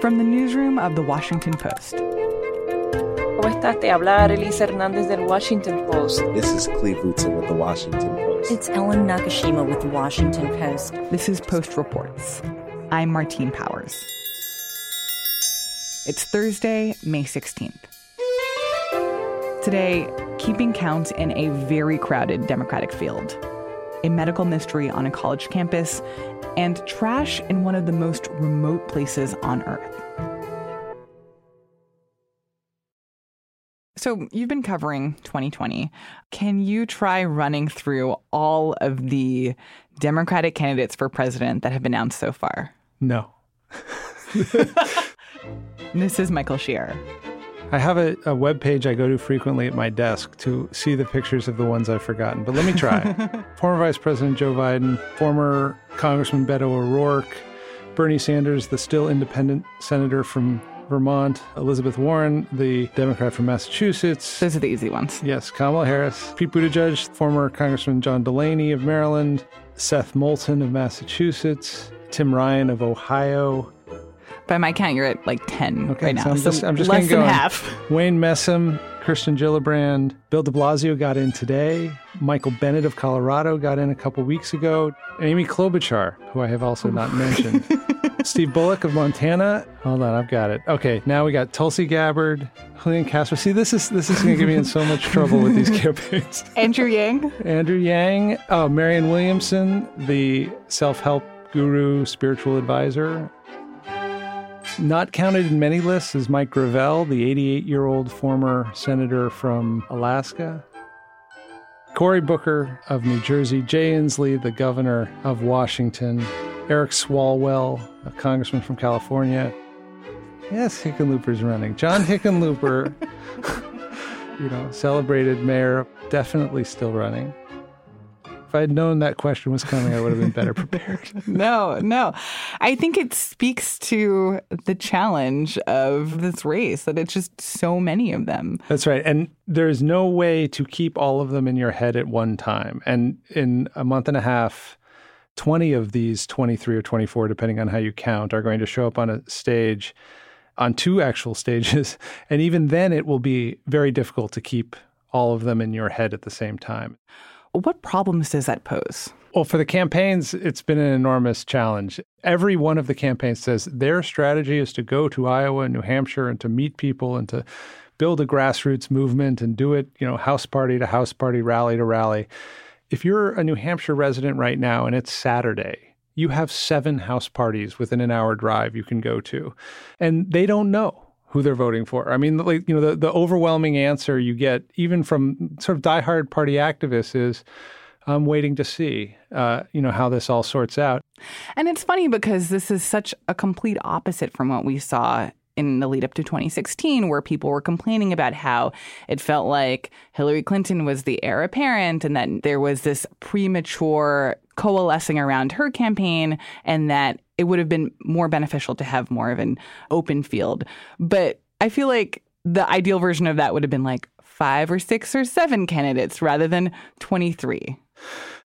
From the newsroom of The Washington Post. ¿Cómo estás? Te habla Arelisa Hernández del Washington Post. This is Cleve Rutzel with The Washington Post. It's Ellen Nakashima with The Washington Post. This is Post Reports. I'm Martine Powers. It's Thursday, May 16th. Today, keeping count in a very crowded Democratic field, a medical mystery on a college campus, and trash in one of the most remote places on earth. So, you've been covering 2020. Can you try running through all of the Democratic candidates for president that have been announced so far? No. this is Michael Shear. I have a, a web page I go to frequently at my desk to see the pictures of the ones I've forgotten, but let me try. former Vice President Joe Biden, former Congressman Beto O'Rourke, Bernie Sanders, the still independent senator from Vermont, Elizabeth Warren, the Democrat from Massachusetts. Those are the easy ones. Yes, Kamala Harris, Pete Buttigieg, former Congressman John Delaney of Maryland, Seth Moulton of Massachusetts, Tim Ryan of Ohio, by my count, you're at like 10 okay, right now. So I'm just, I'm just less than going. half. Wayne Messam, Kirsten Gillibrand, Bill de Blasio got in today. Michael Bennet of Colorado got in a couple weeks ago. Amy Klobuchar, who I have also oh. not mentioned. Steve Bullock of Montana. Hold on, I've got it. Okay, now we got Tulsi Gabbard, Julian Castro. See, this is this is going to get me in so much trouble with these campaigns. Andrew Yang. Andrew Yang. Oh, Marianne Williamson, the self-help guru, spiritual advisor. Not counted in many lists is Mike Gravel, the 88 year old former senator from Alaska. Cory Booker of New Jersey, Jay Inslee, the governor of Washington, Eric Swalwell, a congressman from California. Yes, Hickenlooper's running. John Hickenlooper, you know, celebrated mayor, definitely still running. If I had known that question was coming, I would have been better prepared. no, no. I think it speaks to the challenge of this race that it's just so many of them. That's right. And there's no way to keep all of them in your head at one time. And in a month and a half, 20 of these 23 or 24, depending on how you count, are going to show up on a stage, on two actual stages. And even then, it will be very difficult to keep all of them in your head at the same time. What problems does that pose? Well, for the campaigns, it's been an enormous challenge. Every one of the campaigns says their strategy is to go to Iowa and New Hampshire and to meet people and to build a grassroots movement and do it, you know, house party to house party, rally to rally. If you're a New Hampshire resident right now and it's Saturday, you have seven house parties within an hour drive you can go to. And they don't know who they're voting for. I mean, like you know, the, the overwhelming answer you get even from sort of diehard party activists is, "I'm waiting to see, uh, you know, how this all sorts out." And it's funny because this is such a complete opposite from what we saw in the lead up to 2016, where people were complaining about how it felt like Hillary Clinton was the heir apparent and that there was this premature coalescing around her campaign and that it would have been more beneficial to have more of an open field. But I feel like the ideal version of that would have been like five or six or seven candidates rather than 23.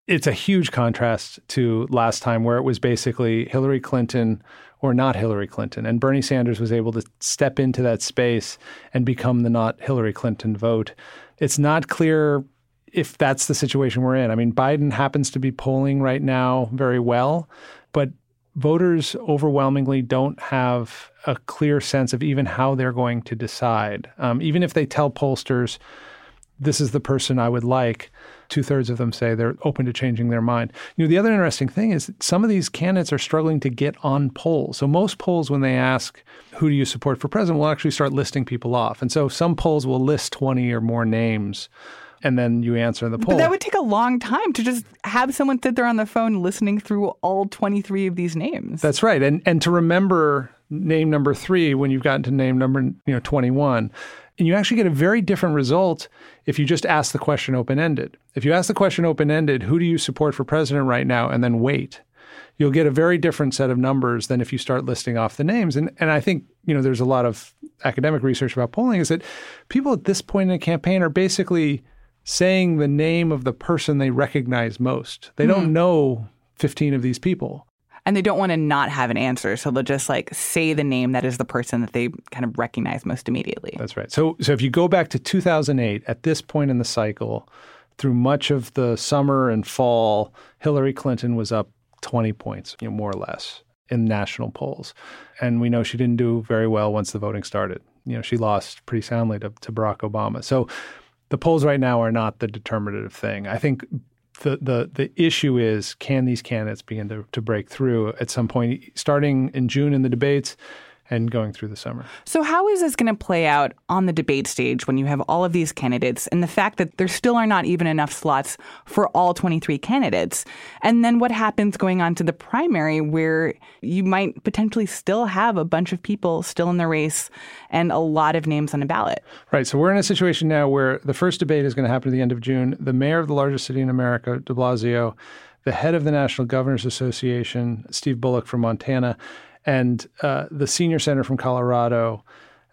It's a huge contrast to last time where it was basically Hillary Clinton or not Hillary Clinton. And Bernie Sanders was able to step into that space and become the not Hillary Clinton vote. It's not clear if that's the situation we're in. I mean, Biden happens to be polling right now very well, but voters overwhelmingly don't have a clear sense of even how they're going to decide. Um, even if they tell pollsters, this is the person I would like, two thirds of them say they're open to changing their mind. You know, the other interesting thing is some of these candidates are struggling to get on polls. So most polls, when they ask who do you support for president, will actually start listing people off. And so some polls will list 20 or more names and then you answer the poll. But that would take a long time to just have someone sit there on the phone listening through all 23 of these names. That's right. And and to remember name number 3 when you've gotten to name number, you know, 21. And you actually get a very different result if you just ask the question open ended. If you ask the question open ended, who do you support for president right now? And then wait, you'll get a very different set of numbers than if you start listing off the names. And, and I think, you know, there's a lot of academic research about polling is that people at this point in a campaign are basically saying the name of the person they recognize most. They don't hmm. know 15 of these people. And they don't want to not have an answer. So they'll just like say the name that is the person that they kind of recognize most immediately. That's right. So, so if you go back to 2008, at this point in the cycle, through much of the summer and fall, Hillary Clinton was up 20 points, you know, more or less in national polls. And we know she didn't do very well once the voting started. You know, she lost pretty soundly to, to Barack Obama. So the polls right now are not the determinative thing. I think the, the, the issue is can these candidates begin to, to break through at some point, starting in June in the debates? And going through the summer. So, how is this going to play out on the debate stage when you have all of these candidates and the fact that there still are not even enough slots for all 23 candidates? And then what happens going on to the primary where you might potentially still have a bunch of people still in the race and a lot of names on a ballot? Right. So, we're in a situation now where the first debate is going to happen at the end of June. The mayor of the largest city in America, de Blasio, the head of the National Governors Association, Steve Bullock from Montana, and uh, the senior senator from Colorado,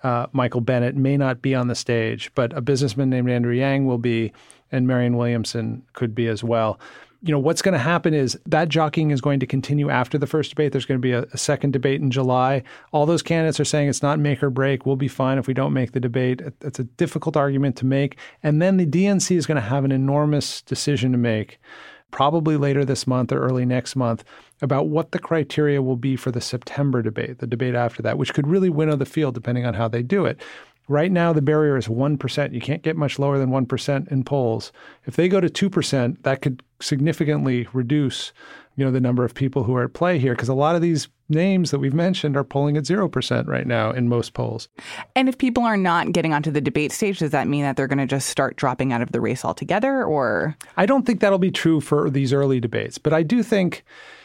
uh, Michael Bennet, may not be on the stage, but a businessman named Andrew Yang will be, and Marianne Williamson could be as well. You know, what's going to happen is that jockeying is going to continue after the first debate. There's going to be a, a second debate in July. All those candidates are saying it's not make or break. We'll be fine if we don't make the debate. It's a difficult argument to make. And then the DNC is going to have an enormous decision to make probably later this month or early next month about what the criteria will be for the September debate, the debate after that, which could really winnow the field depending on how they do it. Right now, the barrier is 1%. You can't get much lower than 1% in polls. If they go to 2%, that could significantly reduce you know the number of people who are at play here because a lot of these names that we've mentioned are polling at 0% right now in most polls. And if people are not getting onto the debate stage, does that mean that they're going to just start dropping out of the race altogether or I don't think that'll be true for these early debates, but I do think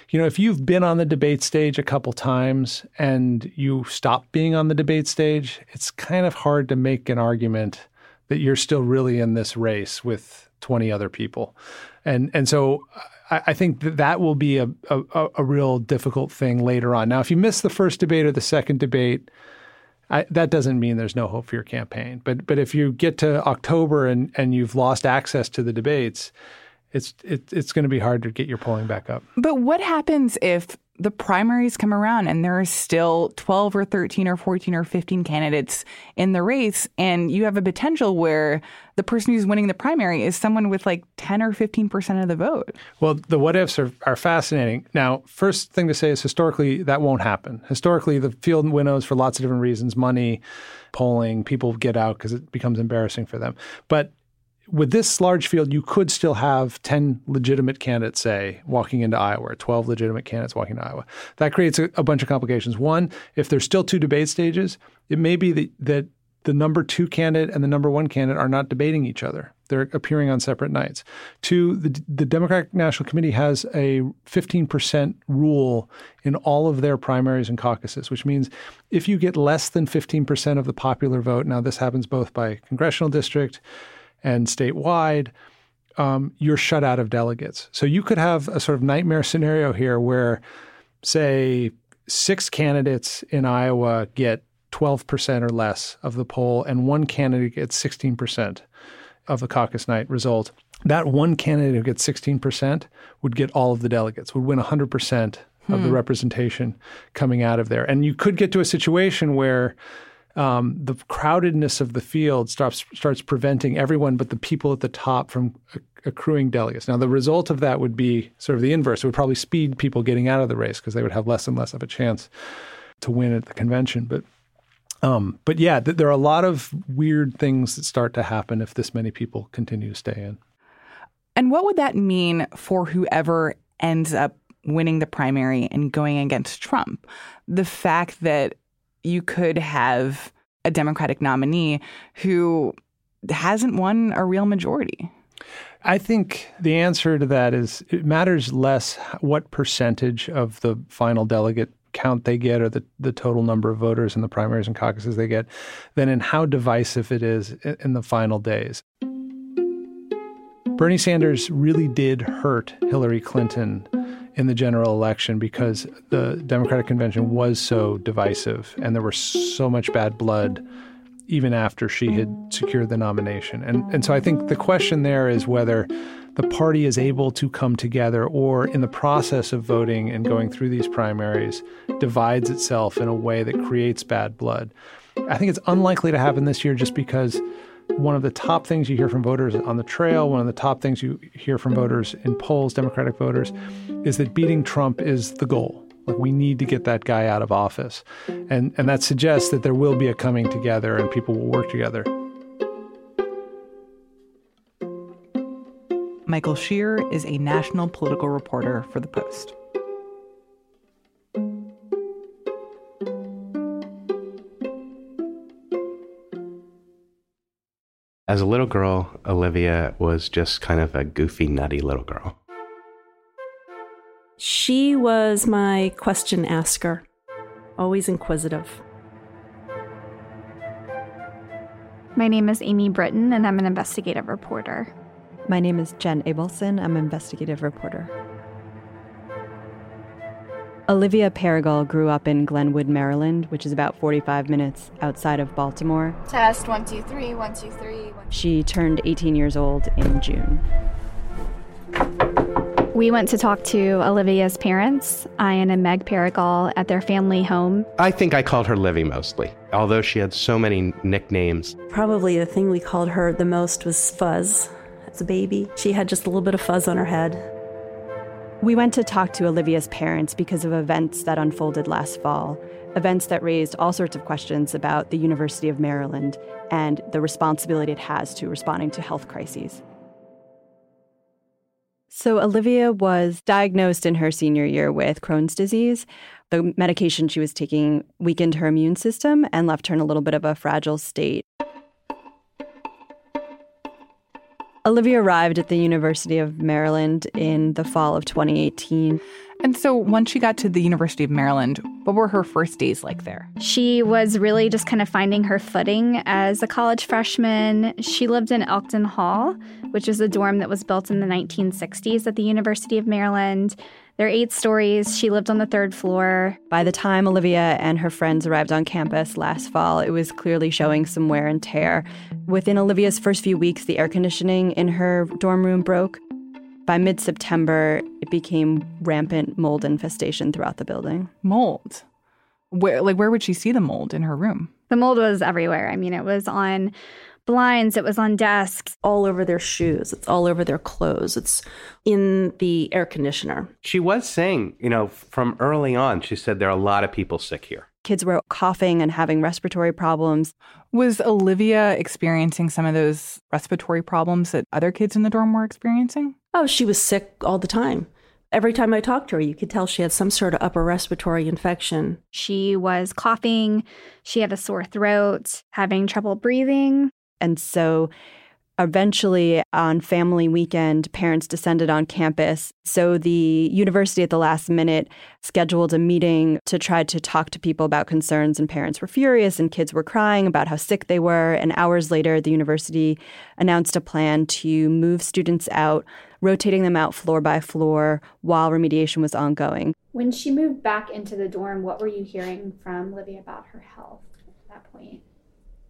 you know, if you've been on the debate stage a couple times and you stop being on the debate stage, it's kind of hard to make an argument that you're still really in this race with 20 other people. And and so uh, I, think that that will be a, a, a real difficult thing later on. Now, if you miss the first debate or the second debate, I, that doesn't mean there's no hope for your campaign. But but if you get to October and, and you've lost access to the debates, it's it, it's going to be hard to get your polling back up. But what happens if the primaries come around and there are still 12 or 13 or 14 or 15 candidates in the race and you have a potential where the person who's winning the primary is someone with like 10 or 15% of the vote. Well, the what ifs are, are fascinating. Now, first thing to say is historically that won't happen. Historically, the field winnows for lots of different reasons, money, polling, people get out because it becomes embarrassing for them. But with this large field, you could still have 10 legitimate candidates, say, walking into Iowa, or 12 legitimate candidates walking to Iowa. That creates a, a bunch of complications. One, if there's still two debate stages, it may be that, the number two candidate and the number one candidate are not debating each other. They're appearing on separate nights. Two, the, the Democratic National Committee has a 15% rule in all of their primaries and caucuses, which means if you get less than 15% of the popular vote, now this happens both by congressional district, and statewide, um, you're shut out of delegates. So you could have a sort of nightmare scenario here where, say, six candidates in Iowa get 12% or less of the poll, and one candidate gets 16% of the caucus night result. That one candidate who gets 16% would get all of the delegates, would win 100% of the hmm. representation coming out of there. And you could get to a situation where um, the crowdedness of the field starts starts preventing everyone but the people at the top from accruing delegates. Now, the result of that would be sort of the inverse. It would probably speed people getting out of the race because they would have less and less of a chance to win at the convention. But um, but yeah, th- there are a lot of weird things that start to happen if this many people continue to stay in. And what would that mean for whoever ends up winning the primary and going against Trump? The fact that you could have a Democratic nominee who hasn't won a real majority. I think the answer to that is it matters less what percentage of the final delegate count they get or the, the total number of voters in the primaries and caucuses they get than in how divisive it is in the final days. Bernie Sanders really did hurt Hillary Clinton in the general election because the Democratic convention was so divisive and there was so much bad blood even after she had secured the nomination. And and so I think the question there is whether the party is able to come together or in the process of voting and going through these primaries divides itself in a way that creates bad blood. I think it's unlikely to happen this year just because one of the top things you hear from voters on the trail, one of the top things you hear from voters in polls, Democratic voters, is that beating Trump is the goal. Like we need to get that guy out of office. And and that suggests that there will be a coming together and people will work together. Michael Shear is a national political reporter for The Post. As a little girl, Olivia was just kind of a goofy, nutty little girl. She was my question asker, always inquisitive. My name is Amy Brittain, and I'm an investigative reporter. My name is Jen Abelson. I'm an investigative reporter. Olivia Paregol grew up in Glenwood, Maryland, which is about 45 minutes outside of Baltimore. Test one, two, three, one, two, three. One. She turned 18 years old in June. We went to talk to Olivia's parents, Ian and Meg Paregol, at their family home. I think I called her Livy mostly, although she had so many nicknames. Probably the thing we called her the most was Fuzz. As a baby, she had just a little bit of fuzz on her head. We went to talk to Olivia's parents because of events that unfolded last fall, events that raised all sorts of questions about the University of Maryland and the responsibility it has to responding to health crises. So, Olivia was diagnosed in her senior year with Crohn's disease. The medication she was taking weakened her immune system and left her in a little bit of a fragile state. Olivia arrived at the University of Maryland in the fall of 2018. And so once she got to the University of Maryland, what were her first days like there? She was really just kind of finding her footing as a college freshman. She lived in Elkton Hall, which is a dorm that was built in the 1960s at the University of Maryland. There are eight stories. She lived on the third floor. By the time Olivia and her friends arrived on campus last fall, it was clearly showing some wear and tear. Within Olivia's first few weeks, the air conditioning in her dorm room broke. By mid September, it became rampant mold infestation throughout the building. Mold? Where, like, where would she see the mold in her room? The mold was everywhere. I mean, it was on blinds, it was on desks. All over their shoes, it's all over their clothes, it's in the air conditioner. She was saying, you know, from early on, she said there are a lot of people sick here. Kids were coughing and having respiratory problems. Was Olivia experiencing some of those respiratory problems that other kids in the dorm were experiencing? Oh, she was sick all the time. Every time I talked to her, you could tell she had some sort of upper respiratory infection. She was coughing, she had a sore throat, having trouble breathing. And so eventually on family weekend parents descended on campus. So the university at the last minute scheduled a meeting to try to talk to people about concerns and parents were furious and kids were crying about how sick they were. And hours later the university announced a plan to move students out rotating them out floor by floor while remediation was ongoing. When she moved back into the dorm what were you hearing from livy about her health at that point?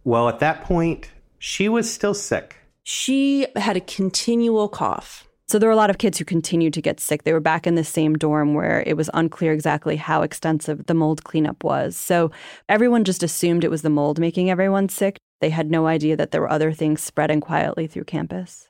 Well at that point she was still sick she had a continual cough. So there were a lot of kids who continued to get sick. They were back in the same dorm where it was unclear exactly how extensive the mold cleanup was. So everyone just assumed it was the mold making everyone sick. They had no idea that there were other things spreading quietly through campus.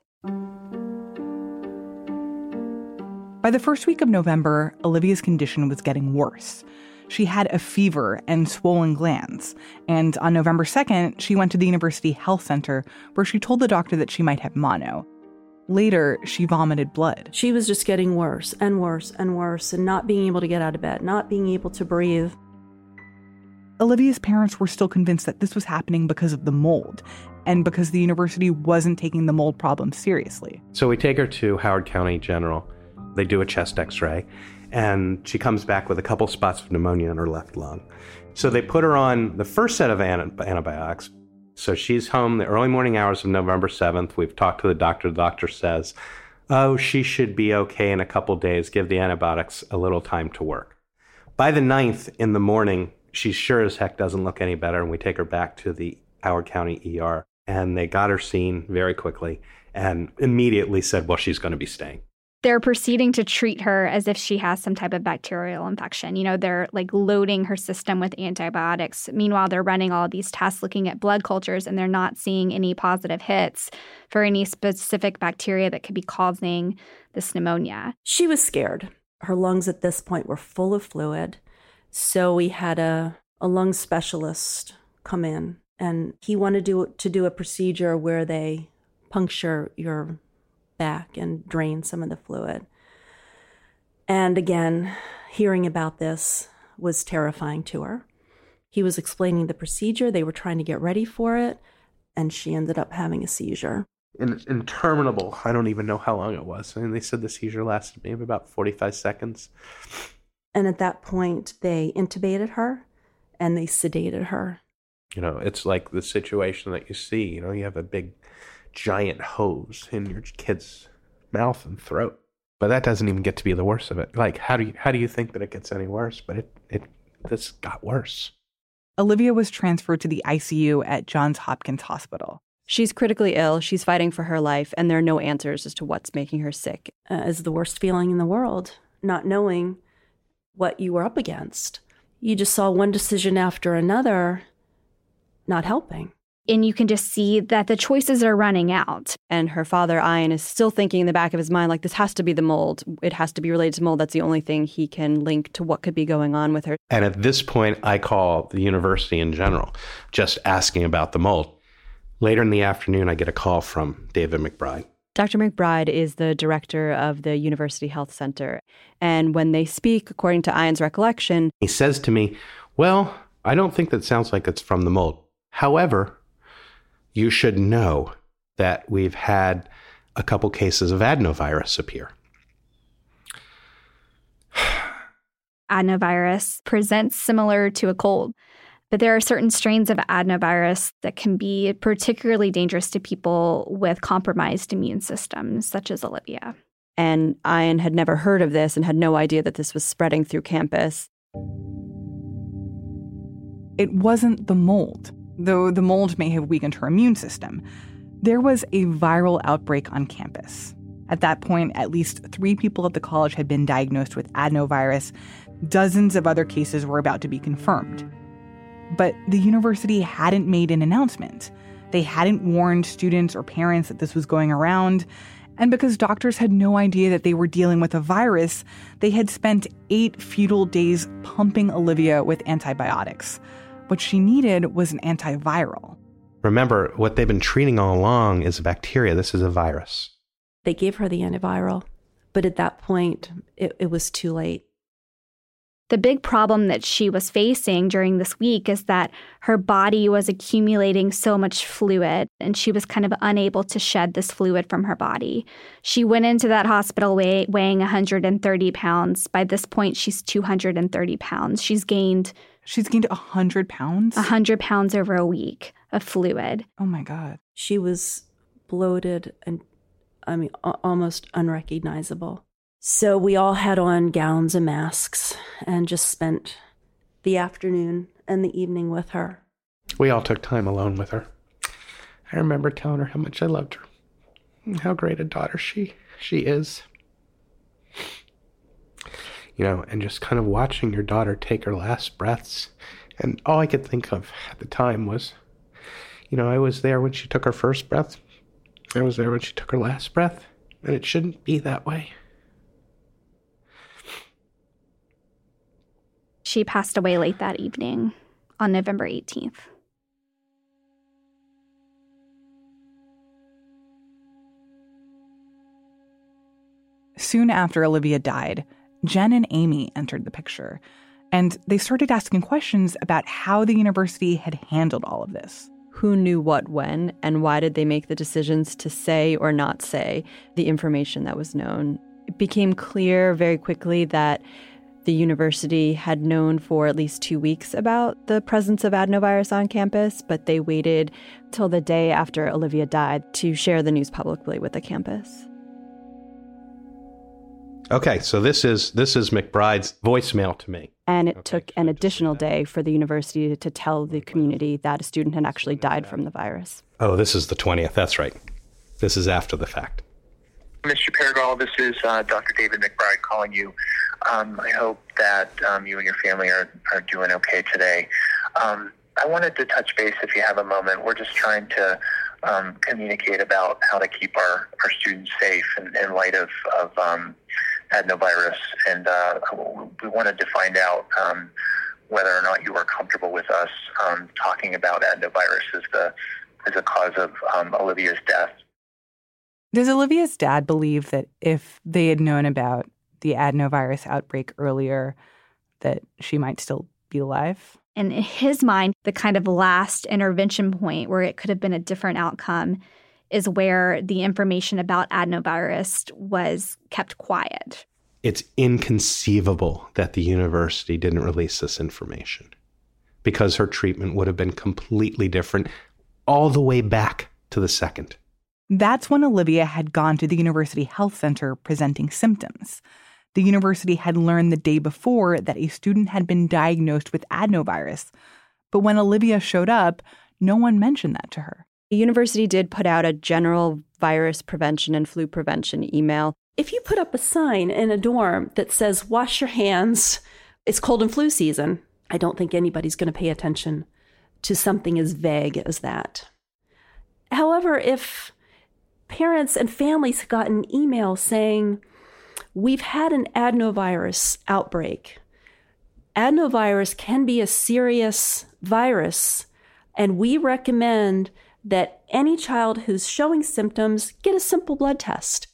By the first week of November, Olivia's condition was getting worse. She had a fever and swollen glands. And on November 2nd, she went to the University Health Center where she told the doctor that she might have mono. Later, she vomited blood. She was just getting worse and worse and worse and not being able to get out of bed, not being able to breathe. Olivia's parents were still convinced that this was happening because of the mold and because the university wasn't taking the mold problem seriously. So we take her to Howard County General. They do a chest x ray and she comes back with a couple spots of pneumonia in her left lung. So they put her on the first set of antibiotics. So she's home the early morning hours of November 7th. We've talked to the doctor. The doctor says, oh, she should be okay in a couple days. Give the antibiotics a little time to work. By the 9th in the morning, she sure as heck doesn't look any better, and we take her back to the Howard County ER. And they got her seen very quickly and immediately said, well, she's going to be staying. They're proceeding to treat her as if she has some type of bacterial infection. You know, they're like loading her system with antibiotics. Meanwhile, they're running all these tests looking at blood cultures and they're not seeing any positive hits for any specific bacteria that could be causing this pneumonia. She was scared. Her lungs at this point were full of fluid. So we had a, a lung specialist come in and he wanted to, to do a procedure where they puncture your back and drain some of the fluid. And again, hearing about this was terrifying to her. He was explaining the procedure, they were trying to get ready for it, and she ended up having a seizure. In, interminable. I don't even know how long it was. I mean, they said the seizure lasted maybe about 45 seconds. And at that point, they intubated her and they sedated her. You know, it's like the situation that you see. You know, you have a big giant hose in your kid's mouth and throat. But that doesn't even get to be the worst of it. Like, how do you how do you think that it gets any worse? But it it this got worse. Olivia was transferred to the ICU at Johns Hopkins Hospital. She's critically ill. She's fighting for her life, and there are no answers as to what's making her sick. Uh, is the worst feeling in the world, not knowing what you were up against. You just saw one decision after another not helping and you can just see that the choices are running out. And her father, Ian, is still thinking in the back of his mind, like, this has to be the mold. It has to be related to mold. That's the only thing he can link to what could be going on with her. And at this point, I call the university in general, just asking about the mold. Later in the afternoon, I get a call from David McBride. Dr. McBride is the director of the University Health Center. And when they speak, according to Ian's recollection, he says to me, Well, I don't think that sounds like it's from the mold. However, you should know that we've had a couple cases of adenovirus appear. adenovirus presents similar to a cold, but there are certain strains of adenovirus that can be particularly dangerous to people with compromised immune systems, such as Olivia. And Ian had never heard of this and had no idea that this was spreading through campus. It wasn't the mold though the mold may have weakened her immune system. There was a viral outbreak on campus. At that point, at least three people at the college had been diagnosed with adenovirus. Dozens of other cases were about to be confirmed. But the university hadn't made an announcement. They hadn't warned students or parents that this was going around. And because doctors had no idea that they were dealing with a virus, they had spent eight futile days pumping Olivia with antibiotics. What she needed was an antiviral. Remember, what they've been treating all along is a bacteria. This is a virus. They gave her the antiviral, but at that point, it, it was too late. The big problem that she was facing during this week is that her body was accumulating so much fluid and she was kind of unable to shed this fluid from her body. She went into that hospital weigh, weighing 130 pounds. By this point, she's 230 pounds. She's gained She's gained 100 pounds? 100 pounds over a week of fluid. Oh my God. She was bloated and, I mean, almost unrecognizable. So we all had on gowns and masks and just spent the afternoon and the evening with her. We all took time alone with her. I remember telling her how much I loved her, how great a daughter she she is you know, and just kind of watching your daughter take her last breaths. And all I could think of at the time was, you know, I was there when she took her first breath, I was there when she took her last breath, and it shouldn't be that way. She passed away late that evening on November 18th. Soon after Olivia died, Jen and Amy entered the picture, and they started asking questions about how the university had handled all of this. Who knew what when, and why did they make the decisions to say or not say the information that was known? It became clear very quickly that the university had known for at least two weeks about the presence of adenovirus on campus, but they waited till the day after Olivia died to share the news publicly with the campus. Okay, so this is this is McBride's voicemail to me. And it took an additional day for the university to tell the community that a student had actually died from the virus. Oh, this is the 20th. That's right. This is after the fact. Mr. Paregol, this is uh, Dr. David McBride calling you. Um, I hope that um, you and your family are, are doing okay today. Um, I wanted to touch base if you have a moment. We're just trying to um, communicate about how to keep our, our students safe in, in light of, of um, adenovirus. And uh, we wanted to find out um, whether or not you were comfortable with us um, talking about adenovirus as the as a cause of um, Olivia's death. Does Olivia's dad believe that if they had known about the adenovirus outbreak earlier, that she might still be alive? And in his mind, the kind of last intervention point where it could have been a different outcome is where the information about adenovirus was kept quiet. It's inconceivable that the university didn't release this information because her treatment would have been completely different all the way back to the second. That's when Olivia had gone to the university health center presenting symptoms. The university had learned the day before that a student had been diagnosed with adenovirus. But when Olivia showed up, no one mentioned that to her. The university did put out a general virus prevention and flu prevention email. If you put up a sign in a dorm that says, wash your hands, it's cold and flu season, I don't think anybody's going to pay attention to something as vague as that. However, if parents and families got an email saying, We've had an adenovirus outbreak. Adenovirus can be a serious virus, and we recommend that any child who's showing symptoms get a simple blood test.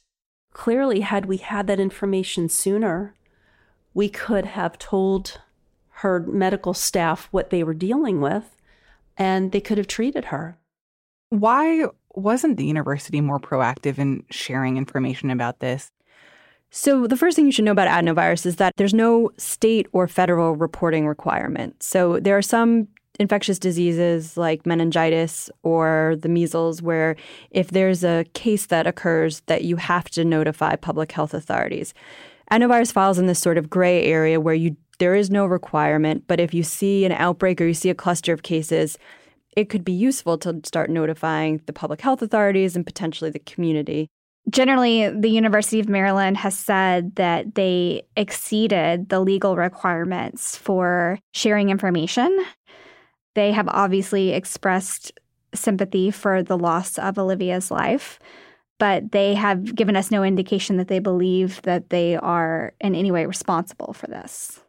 Clearly, had we had that information sooner, we could have told her medical staff what they were dealing with and they could have treated her. Why wasn't the university more proactive in sharing information about this? So, the first thing you should know about adenovirus is that there's no state or federal reporting requirement. So, there are some infectious diseases like meningitis or the measles where if there's a case that occurs that you have to notify public health authorities. Adenovirus falls in this sort of gray area where you there is no requirement, but if you see an outbreak or you see a cluster of cases, it could be useful to start notifying the public health authorities and potentially the community. Generally, the University of Maryland has said that they exceeded the legal requirements for sharing information. They have obviously expressed sympathy for the loss of Olivia's life, but they have given us no indication that they believe that they are in any way responsible for this.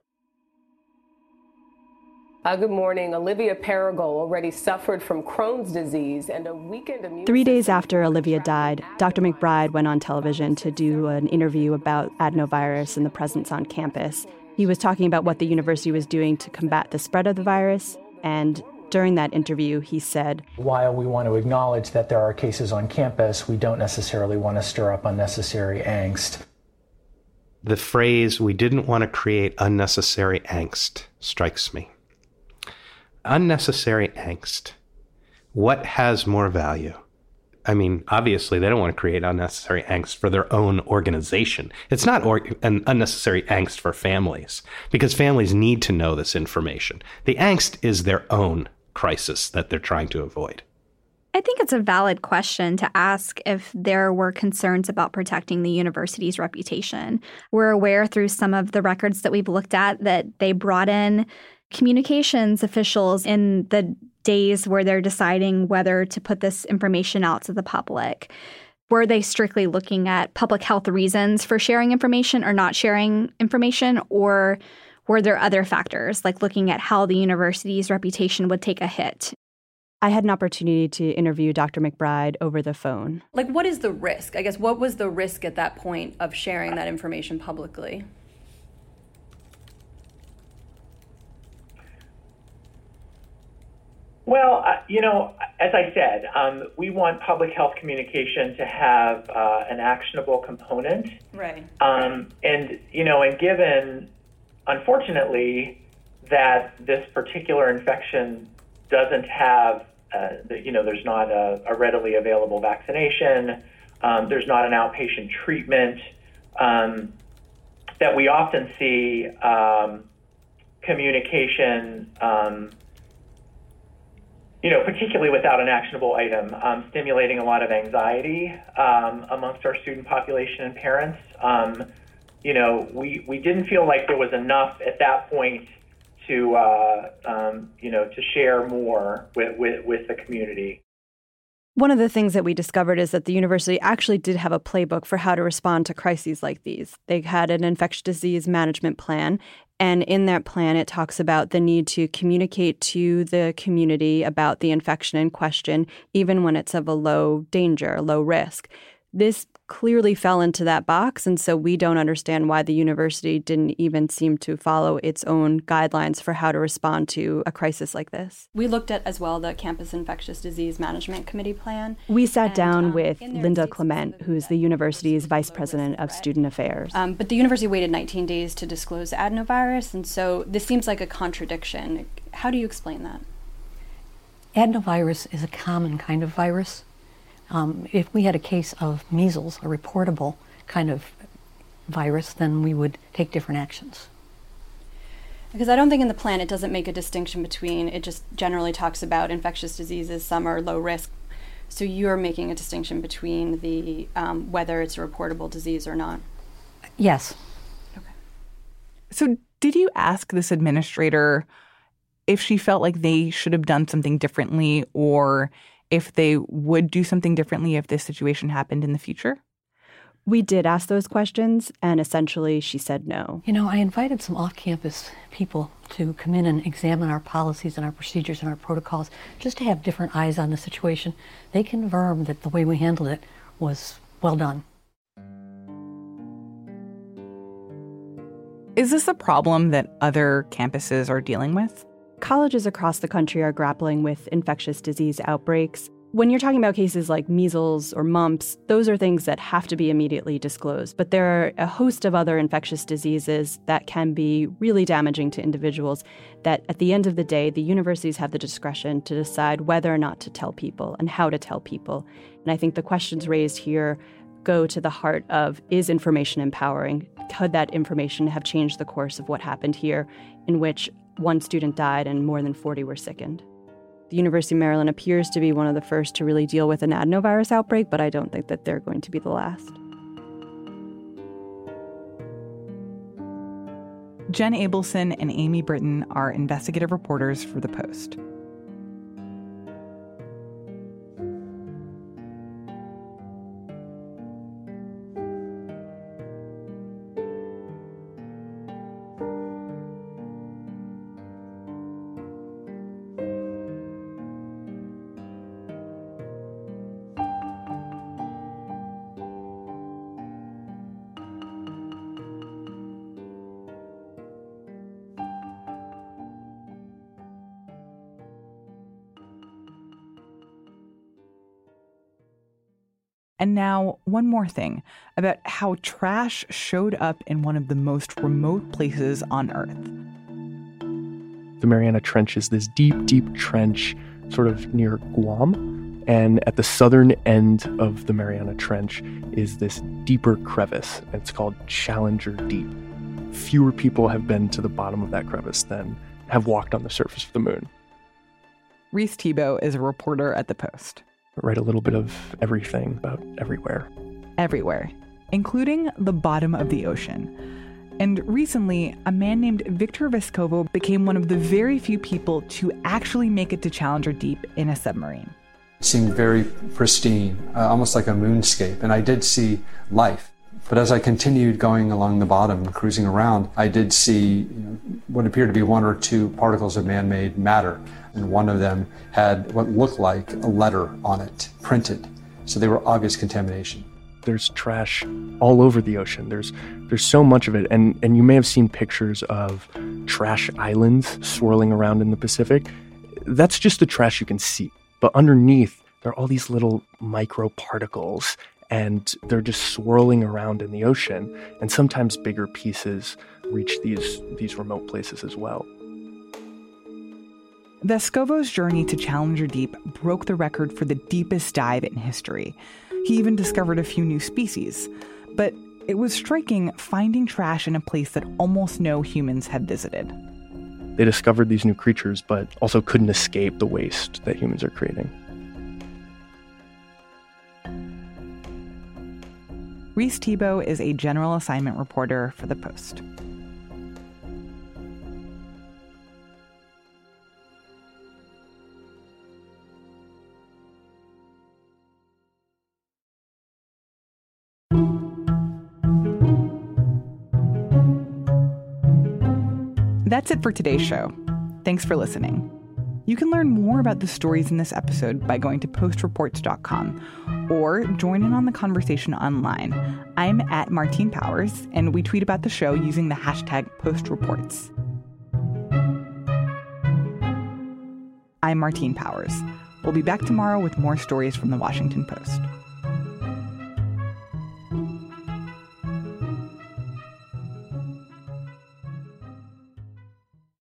Uh, good morning. Olivia Paregol already suffered from Crohn's disease and a weakened immune Three days after Olivia died, Dr. McBride went on television to do an interview about adenovirus and the presence on campus. He was talking about what the university was doing to combat the spread of the virus, and during that interview, he said, While we want to acknowledge that there are cases on campus, we don't necessarily want to stir up unnecessary angst. The phrase, we didn't want to create unnecessary angst, strikes me unnecessary angst. What has more value? I mean, obviously, they don't want to create unnecessary angst for their own organization. It's not or- an unnecessary angst for families because families need to know this information. The angst is their own crisis that they're trying to avoid. I think it's a valid question to ask if there were concerns about protecting the university's reputation. We're aware through some of the records that we've looked at that they brought in communications officials in the days where they're deciding whether to put this information out to the public? Were they strictly looking at public health reasons for sharing information or not sharing information? Or were there other factors, like looking at how the university's reputation would take a hit? I had an opportunity to interview Dr. McBride over the phone. Like, what is the risk? I guess, what was the risk at that point of sharing that information publicly? Well, uh, you know, as I said, um, we want public health communication to have uh, an actionable component. Right. Um, and, you know, and given, unfortunately, that this particular infection doesn't have, uh, the, you know, there's not a, a readily available vaccination, um, there's not an outpatient treatment, um, that we often see um, communication, um, you know, particularly without an actionable item, um, stimulating a lot of anxiety um, amongst our student population and parents. Um, you know, we, we didn't feel like there was enough at that point to, uh, um, you know, to share more with, with, with the community. One of the things that we discovered is that the university actually did have a playbook for how to respond to crises like these. They had an infectious disease management plan, and in that plan, it talks about the need to communicate to the community about the infection in question, even when it's of a low danger, low risk. This clearly fell into that box. And so we don't understand why the university didn't even seem to follow its own guidelines for how to respond to a crisis like this. We looked at as well the Campus Infectious Disease Management Committee plan. We sat and, down um, with Linda Clement, who's the university's vice president of student affairs. Um, but the university waited 19 days to disclose adenovirus. And so this seems like a contradiction. How do you explain that? Adenovirus is a common kind of virus um, if we had a case of measles, a reportable kind of virus, then we would take different actions. Because I don't think in the plan it doesn't make a distinction between, it just generally talks about infectious diseases, some are low risk. So you're making a distinction between the um, whether it's a reportable disease or not. Yes. Okay. So did you ask this administrator if she felt like they should have done something differently or if they would do something differently if this situation happened in the future? We did ask those questions, and essentially she said no. You know, I invited some off campus people to come in and examine our policies and our procedures and our protocols just to have different eyes on the situation. They confirmed that the way we handled it was well done. Is this a problem that other campuses are dealing with? Colleges across the country are grappling with infectious disease outbreaks. When you're talking about cases like measles or mumps, those are things that have to be immediately disclosed. But there are a host of other infectious diseases that can be really damaging to individuals that at the end of the day, the universities have the discretion to decide whether or not to tell people and how to tell people. And I think the questions raised here go to the heart of is information empowering? Could that information have changed the course of what happened here, in which one student died and more than 40 were sickened. The University of Maryland appears to be one of the first to really deal with an adenovirus outbreak, but I don't think that they're going to be the last. Jen Abelson and Amy Brittain are investigative reporters for The Post. And now, one more thing about how trash showed up in one of the most remote places on Earth. The Mariana Trench is this deep, deep trench sort of near Guam. And at the southern end of the Mariana Trench is this deeper crevice. It's called Challenger Deep. Fewer people have been to the bottom of that crevice than have walked on the surface of the moon. Reis Thebault is a reporter at The Post write a little bit of everything about everywhere. Everywhere, including the bottom of the ocean. And recently, a man named Victor Vescovo became one of the very few people to actually make it to Challenger Deep in a submarine. It seemed very pristine, uh, almost like a moonscape, and I did see life. But as I continued going along the bottom cruising around, I did see you know, what appeared to be one or two particles of man made matter and one of them had what looked like a letter on it printed. So they were obvious contamination. There's trash all over the ocean. There's there's so much of it, and and you may have seen pictures of trash islands swirling around in the Pacific. That's just the trash you can see, but underneath there are all these little micro particles, and they're just swirling around in the ocean. And sometimes bigger pieces reach these these remote places as well. Vescovo's journey to Challenger Deep broke the record for the deepest dive in history. He even discovered a few new species. But it was striking finding trash in a place that almost no humans had visited. They discovered these new creatures, but also couldn't escape the waste that humans are creating. Reis Thebault is a general assignment reporter for The Post. That's it for today's show. Thanks for listening. You can learn more about the stories in this episode by going to postreports.com or join in on the conversation online. I'm at Martine Powers, and we tweet about the show using the hashtag postreports. I'm Martine Powers. We'll be back tomorrow with more stories from the Washington Post.